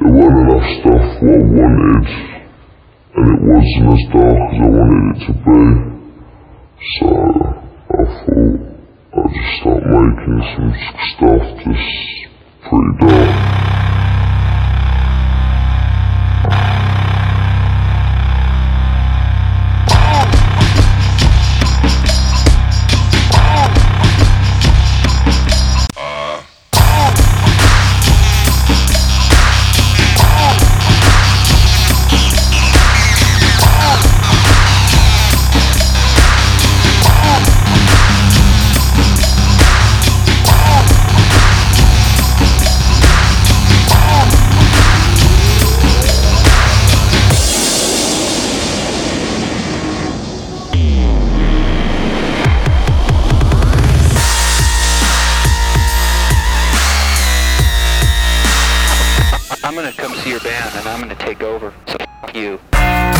there wasn't enough stuff what I wanted, and it wasn't as dark as I wanted it to be. So I thought I'd just start making some stuff that's pretty dark. I'm gonna come see your band and I'm gonna take over. So f- you.